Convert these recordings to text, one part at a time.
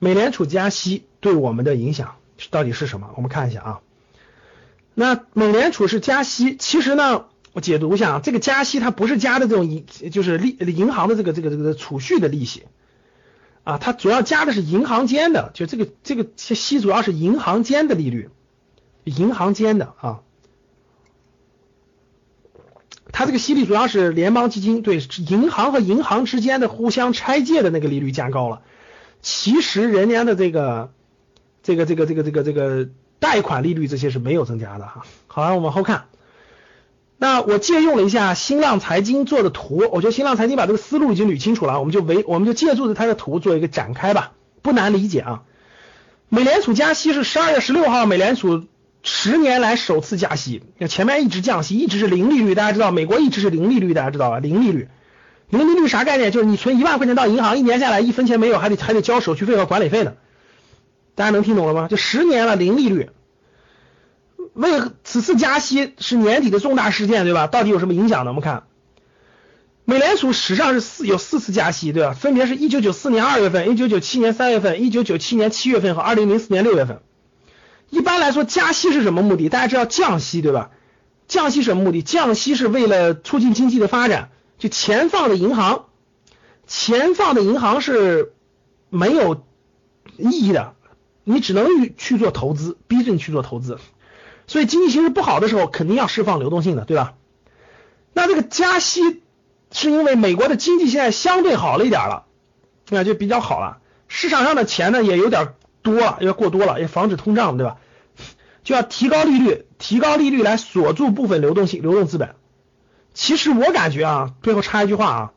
美联储加息对我们的影响到底是什么？我们看一下啊。那美联储是加息，其实呢，我解读一下，这个加息它不是加的这种银，就是利银行的这个这个这个储蓄的利息啊，它主要加的是银行间的，就这个这个息主要是银行间的利率，银行间的啊，它这个息率主要是联邦基金对银行和银行之间的互相拆借的那个利率加高了。其实人家的这个这个这个这个这个这个贷款利率这些是没有增加的哈。好，我们往后看。那我借用了一下新浪财经做的图，我觉得新浪财经把这个思路已经捋清楚了，我们就围我们就借助着它的图做一个展开吧，不难理解啊。美联储加息是十二月十六号，美联储十年来首次加息，前面一直降息，一直是零利率，大家知道美国一直是零利率，大家知道吧？零利率。零利率啥概念？就是你存一万块钱到银行，一年下来一分钱没有，还得还得交手续费和管理费呢。大家能听懂了吗？就十年了零利率。为此次加息是年底的重大事件，对吧？到底有什么影响呢？我们看，美联储史上是四有四次加息，对吧？分别是一九九四年二月份、一九九七年三月份、一九九七年七月份和二零零四年六月份。一般来说，加息是什么目的？大家知道降息，对吧？降息什么目的？降息是为了促进经济的发展。就钱放的银行，钱放的银行是没有意义的，你只能去做投资，逼着你去做投资。所以经济形势不好的时候，肯定要释放流动性的，对吧？那这个加息是因为美国的经济现在相对好了一点了，那就比较好了，市场上的钱呢也有点多了，要过多了，也防止通胀，对吧？就要提高利率，提高利率来锁住部分流动性、流动资本。其实我感觉啊，最后插一句话啊，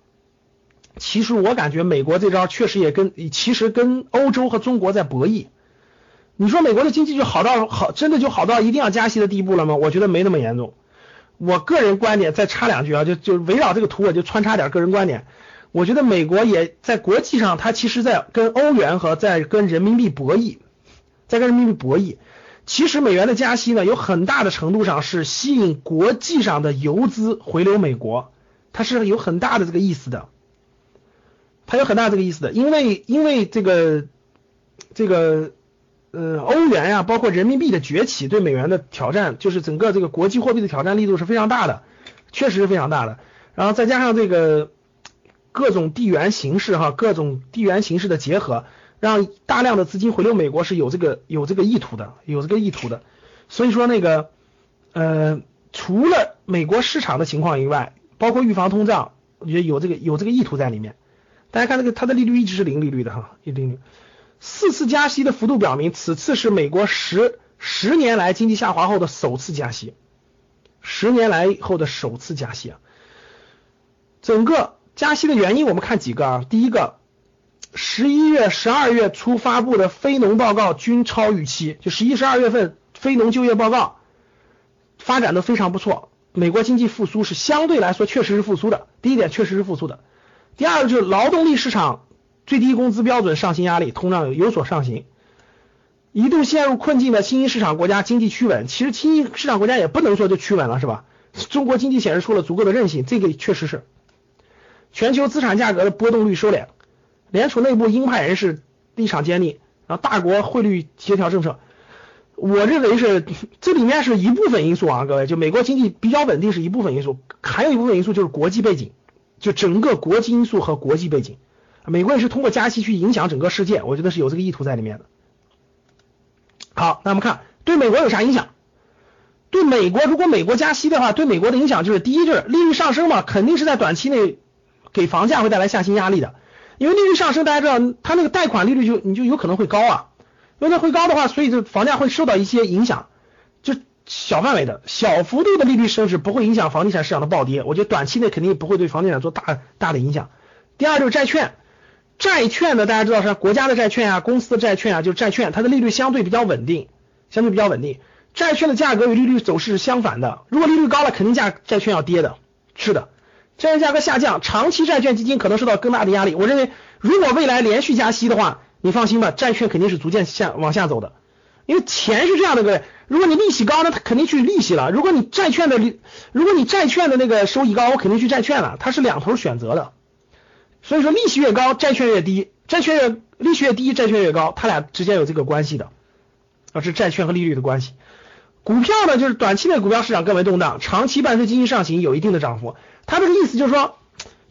其实我感觉美国这招确实也跟其实跟欧洲和中国在博弈。你说美国的经济就好到好，真的就好到一定要加息的地步了吗？我觉得没那么严重。我个人观点再插两句啊，就就围绕这个图我就穿插点个人观点。我觉得美国也在国际上，它其实在跟欧元和在跟人民币博弈，在跟人民币博弈。其实美元的加息呢，有很大的程度上是吸引国际上的游资回流美国，它是有很大的这个意思的，它有很大这个意思的，因为因为这个这个呃欧元呀，包括人民币的崛起对美元的挑战，就是整个这个国际货币的挑战力度是非常大的，确实是非常大的。然后再加上这个各种地缘形势哈，各种地缘形势的结合。让大量的资金回流美国是有这个有这个意图的，有这个意图的。所以说那个呃，除了美国市场的情况以外，包括预防通胀，我觉得有这个有这个意图在里面。大家看这个，它的利率一直是零利率的哈，一零利率。四次加息的幅度表明，此次是美国十十年来经济下滑后的首次加息，十年来后的首次加息啊。整个加息的原因我们看几个啊，第一个。十一月、十二月初发布的非农报告均超预期，就十一、十二月份非农就业报告发展的非常不错，美国经济复苏是相对来说确实是复苏的。第一点确实是复苏的，第二个就是劳动力市场最低工资标准上行压力，通胀有所上行，一度陷入困境的新兴市场国家经济趋稳，其实新兴市场国家也不能说就趋稳了，是吧？中国经济显示出了足够的韧性，这个确实是全球资产价格的波动率收敛。联储内部鹰派人士立场坚定，然后大国汇率协调政策，我认为是这里面是一部分因素啊，各位，就美国经济比较稳定是一部分因素，还有一部分因素就是国际背景，就整个国际因素和国际背景，美国也是通过加息去影响整个世界，我觉得是有这个意图在里面的。好，那我们看对美国有啥影响？对美国，如果美国加息的话，对美国的影响就是第一就是利率上升嘛，肯定是在短期内给房价会带来下行压力的。因为利率上升，大家知道，它那个贷款利率就你就有可能会高啊，因为它会高的话，所以这房价会受到一些影响，就小范围的小幅度的利率升值不会影响房地产市场的暴跌，我觉得短期内肯定不会对房地产做大大的影响。第二就是债券，债券呢，大家知道是国家的债券啊，公司的债券啊，就是债券，它的利率相对比较稳定，相对比较稳定。债券的价格与利率走势是相反的，如果利率高了，肯定价债券要跌的。是的，债券价格下降，长期债券基金可能受到更大的压力。我认为，如果未来连续加息的话，你放心吧，债券肯定是逐渐下往下走的。因为钱是这样的，各位，如果你利息高，那它肯定去利息了；如果你债券的利，如果你债券的那个收益高，我肯定去债券了。它是两头选择的。所以说，利息越高，债券越低；债券越利息越低，债券越高，它俩之间有这个关系的啊，是债券和利率的关系。股票呢，就是短期内股票市场更为动荡，长期伴随经济上行有一定的涨幅。他这个意思就是说，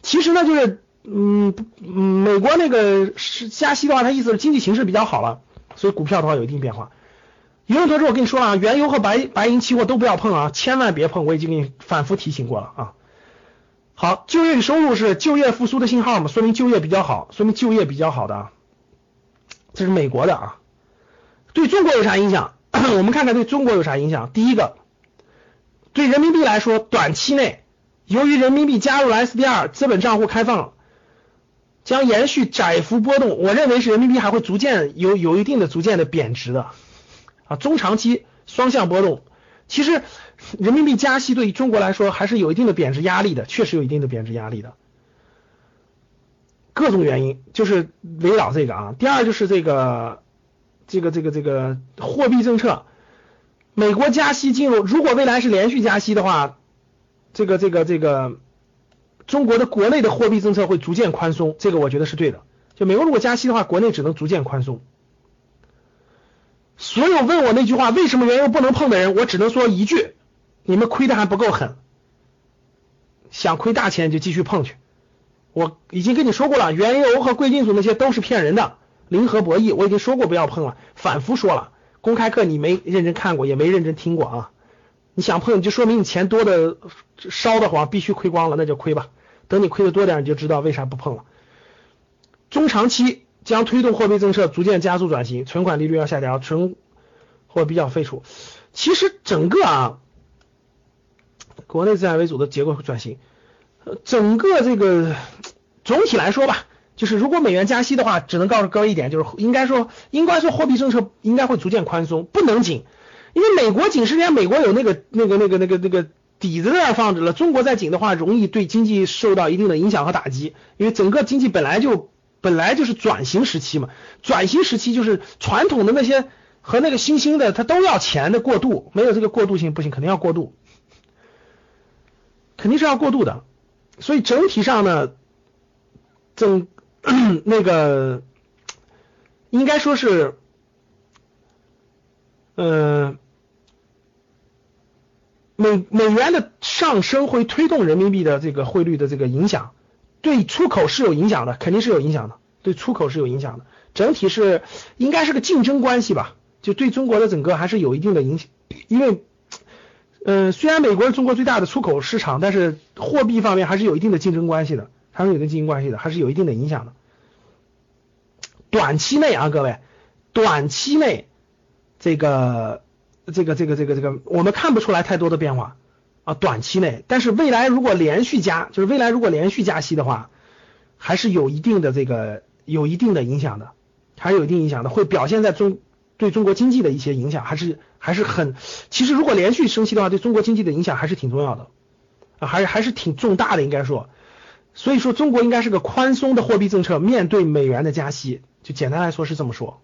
其实呢，就是嗯嗯，美国那个是加息的话，它意思是经济形势比较好了，所以股票的话有一定变化。有人同志，我跟你说了啊，原油和白白银期货都不要碰啊，千万别碰，我已经给你反复提醒过了啊。好，就业与收入是就业复苏的信号嘛，说明就业比较好，说明就业比较好的，这是美国的啊。对中国有啥影响？我们看看对中国有啥影响。第一个，对人民币来说，短期内由于人民币加入了 SDR 资本账户开放，将延续窄幅波动。我认为是人民币还会逐渐有有一定的逐渐的贬值的啊，中长期双向波动。其实人民币加息对于中国来说还是有一定的贬值压力的，确实有一定的贬值压力的。各种原因就是围绕这个啊。第二就是这个。这个这个这个货币政策，美国加息进入，如果未来是连续加息的话，这个这个这个中国的国内的货币政策会逐渐宽松，这个我觉得是对的。就美国如果加息的话，国内只能逐渐宽松。所有问我那句话为什么原油不能碰的人，我只能说一句：你们亏的还不够狠，想亏大钱就继续碰去。我已经跟你说过了，原油和贵金属那些都是骗人的。零和博弈，我已经说过不要碰了，反复说了。公开课你没认真看过，也没认真听过啊。你想碰，就说明你钱多的烧的慌，必须亏光了，那就亏吧。等你亏的多点，你就知道为啥不碰了。中长期将推动货币政策逐渐加速转型，存款利率要下调，存货比较废除。其实整个啊，国内资产为主的结构转型，呃整个这个总体来说吧。就是如果美元加息的话，只能告诉各位一点，就是 应该说，应该说货币政策应该会逐渐宽松，不能紧，因为美国紧是人家美国有那个那个那个那个那个底子在那放着了，中国再紧的话，容易对经济受到一定的影响和打击，因为整个经济本来就本来就是转型时期嘛，转型时期就是传统的那些和那个新兴的，它都要钱的过渡，没有这个过渡性不行，肯定要过渡，肯定是要过渡的，所以整体上呢，整。那个应该说是，呃，美美元的上升会推动人民币的这个汇率的这个影响，对出口是有影响的，肯定是有影响的，对出口是有影响的，整体是应该是个竞争关系吧，就对中国的整个还是有一定的影响，因为，呃，虽然美国是中国最大的出口市场，但是货币方面还是有一定的竞争关系的。还是有一定经营关系的，还是有一定的影响的。短期内啊，各位，短期内这个这个这个这个这个，我们看不出来太多的变化啊。短期内，但是未来如果连续加，就是未来如果连续加息的话，还是有一定的这个有一定的影响的，还是有一定影响的，会表现在中对中国经济的一些影响，还是还是很。其实如果连续升息的话，对中国经济的影响还是挺重要的啊，还是还是挺重大的，应该说。所以说，中国应该是个宽松的货币政策，面对美元的加息，就简单来说是这么说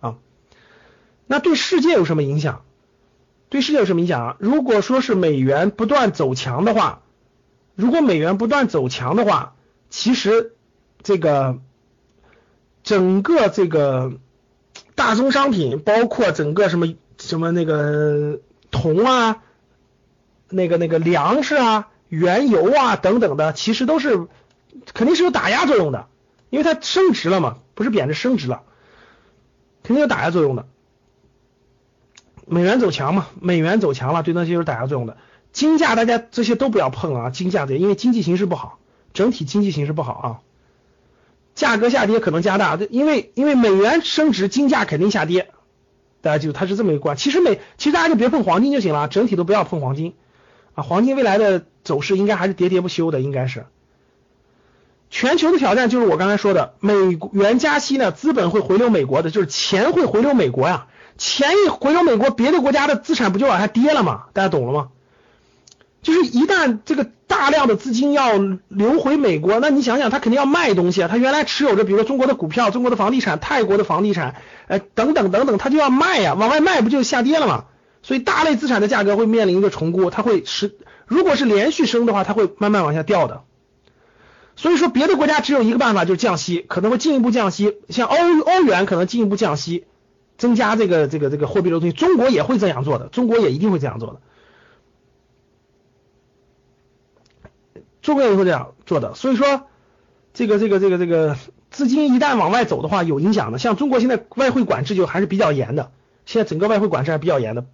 啊。那对世界有什么影响？对世界有什么影响啊？如果说是美元不断走强的话，如果美元不断走强的话，其实这个整个这个大宗商品，包括整个什么什么那个铜啊，那个那个粮食啊。原油啊等等的，其实都是肯定是有打压作用的，因为它升值了嘛，不是贬值升值了，肯定有打压作用的。美元走强嘛，美元走强了，对那些有打压作用的。金价大家这些都不要碰啊，金价的，因为经济形势不好，整体经济形势不好啊，价格下跌可能加大，因为因为美元升值，金价肯定下跌，大家记住它是这么一个关。其实美其实大家就别碰黄金就行了，整体都不要碰黄金啊，黄金未来的。走势应该还是喋喋不休的，应该是。全球的挑战就是我刚才说的，美元加息呢，资本会回流美国的，就是钱会回流美国呀。钱一回流美国，别的国家的资产不就往下跌了吗？大家懂了吗？就是一旦这个大量的资金要流回美国，那你想想，他肯定要卖东西啊。他原来持有着，比如说中国的股票、中国的房地产、泰国的房地产，呃，等等等等，他就要卖呀，往外卖不就下跌了吗？所以大类资产的价格会面临一个重估，它会是，如果是连续升的话，它会慢慢往下掉的。所以说，别的国家只有一个办法，就是降息，可能会进一步降息。像欧欧元可能进一步降息，增加这个这个这个货币流动性。中国也会这样做的，中国也一定会这样做的。中国也会这样做的。所以说，这个这个这个这个资金一旦往外走的话，有影响的。像中国现在外汇管制就还是比较严的，现在整个外汇管制还是比较严的，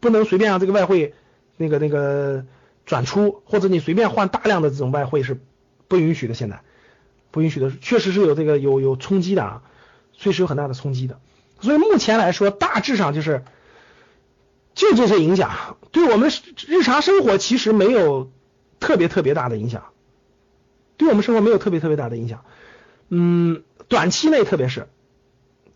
不能随便让这个外汇那个那个转出，或者你随便换大量的这种外汇是。不允许的，现在不允许的，确实是有这个有有冲击的啊，确实有很大的冲击的。所以目前来说，大致上就是就这些影响，对我们日常生活其实没有特别特别大的影响，对我们生活没有特别特别大的影响。嗯，短期内特别是。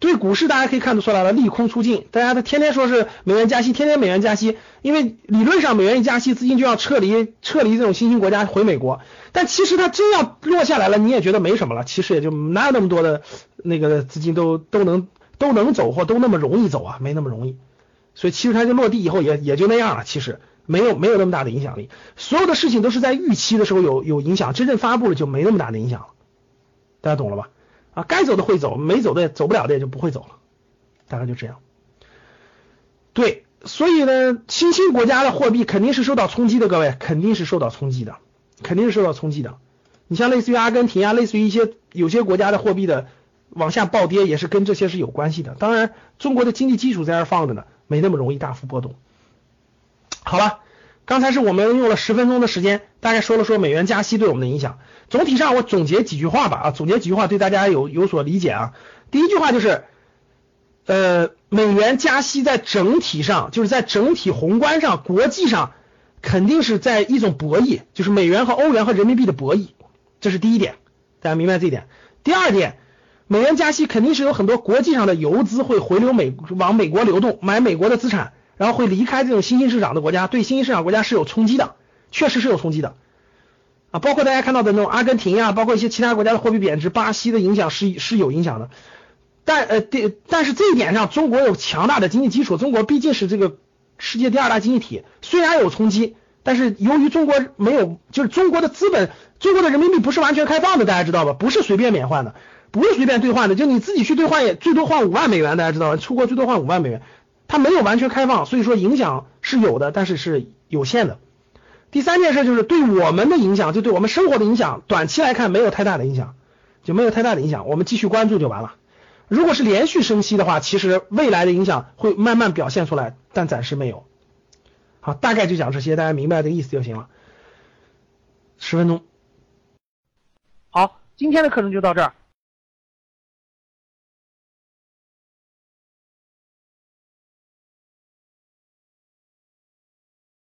对股市，大家可以看得出来了，利空出尽。大家都天天说是美元加息，天天美元加息，因为理论上美元一加息，资金就要撤离撤离这种新兴国家回美国。但其实它真要落下来了，你也觉得没什么了。其实也就哪有那么多的那个资金都都能都能走或都那么容易走啊，没那么容易。所以其实它就落地以后也也就那样了，其实没有没有那么大的影响力。所有的事情都是在预期的时候有有影响，真正发布了就没那么大的影响了。大家懂了吧？啊，该走的会走，没走的走不了的也就不会走了，大概就这样。对，所以呢，新兴国家的货币肯定是受到冲击的，各位肯定是受到冲击的，肯定是受到冲击的。你像类似于阿根廷啊，类似于一些有些国家的货币的往下暴跌，也是跟这些是有关系的。当然，中国的经济基础在这放着呢，没那么容易大幅波动。好了。刚才是我们用了十分钟的时间，大概说了说美元加息对我们的影响。总体上，我总结几句话吧，啊，总结几句话对大家有有所理解啊。第一句话就是，呃，美元加息在整体上，就是在整体宏观上，国际上肯定是在一种博弈，就是美元和欧元和人民币的博弈，这是第一点，大家明白这一点。第二点，美元加息肯定是有很多国际上的游资会回流美往美国流动，买美国的资产。然后会离开这种新兴市场的国家，对新兴市场国家是有冲击的，确实是有冲击的啊。包括大家看到的那种阿根廷呀，包括一些其他国家的货币贬值，巴西的影响是是有影响的。但呃，第但是这一点上，中国有强大的经济基础，中国毕竟是这个世界第二大经济体，虽然有冲击，但是由于中国没有，就是中国的资本，中国的人民币不是完全开放的，大家知道吧？不是随便免换的，不是随便兑换的，就你自己去兑换也最多换五万美元，大家知道吧？出国最多换五万美元。它没有完全开放，所以说影响是有的，但是是有限的。第三件事就是对我们的影响，就对我们生活的影响，短期来看没有太大的影响，就没有太大的影响，我们继续关注就完了。如果是连续升息的话，其实未来的影响会慢慢表现出来，但暂时没有。好，大概就讲这些，大家明白这个意思就行了。十分钟，好，今天的课程就到这儿。